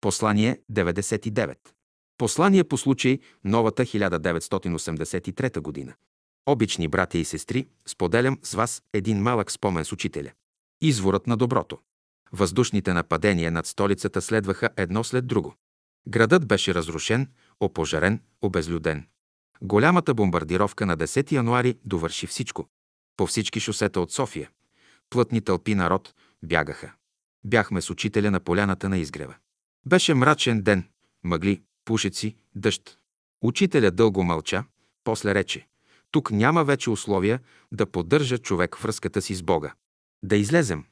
Послание 99. Послание по случай новата 1983 година. Обични братя и сестри, споделям с вас един малък спомен с учителя. Изворът на доброто. Въздушните нападения над столицата следваха едно след друго. Градът беше разрушен, опожарен, обезлюден. Голямата бомбардировка на 10 януари довърши всичко. По всички шосета от София. Плътни тълпи народ бягаха. Бяхме с учителя на поляната на изгрева. Беше мрачен ден, мъгли, пушеци, дъжд. Учителя дълго мълча, после рече. Тук няма вече условия да поддържа човек връзката си с Бога. Да излезем.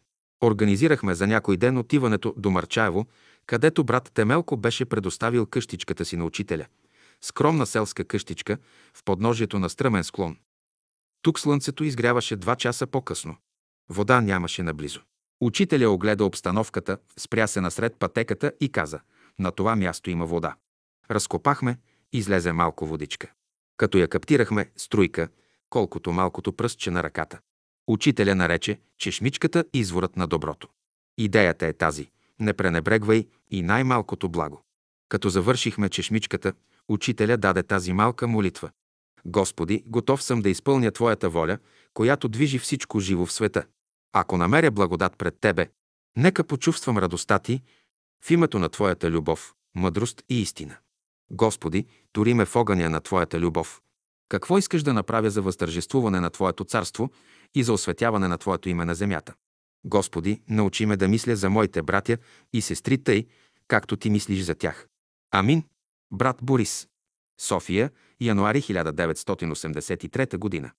Организирахме за някой ден отиването до Марчаево, където брат Темелко беше предоставил къщичката си на учителя. Скромна селска къщичка в подножието на стръмен склон. Тук слънцето изгряваше два часа по-късно. Вода нямаше наблизо. Учителя огледа обстановката, спря се насред пътеката и каза «На това място има вода». Разкопахме, излезе малко водичка. Като я каптирахме, струйка, колкото малкото пръстче на ръката. Учителя нарече чешмичката изворът на доброто. Идеята е тази – не пренебрегвай и най-малкото благо. Като завършихме чешмичката, учителя даде тази малка молитва. Господи, готов съм да изпълня Твоята воля, която движи всичко живо в света. Ако намеря благодат пред Тебе, нека почувствам радостта Ти в името на Твоята любов, мъдрост и истина. Господи, тори ме в огъня на Твоята любов. Какво искаш да направя за възтържествуване на Твоето царство и за осветяване на Твоето име на земята? Господи, научи ме да мисля за моите братя и сестри тъй, както Ти мислиш за тях. Амин. Брат Борис. София, януари 1983 година.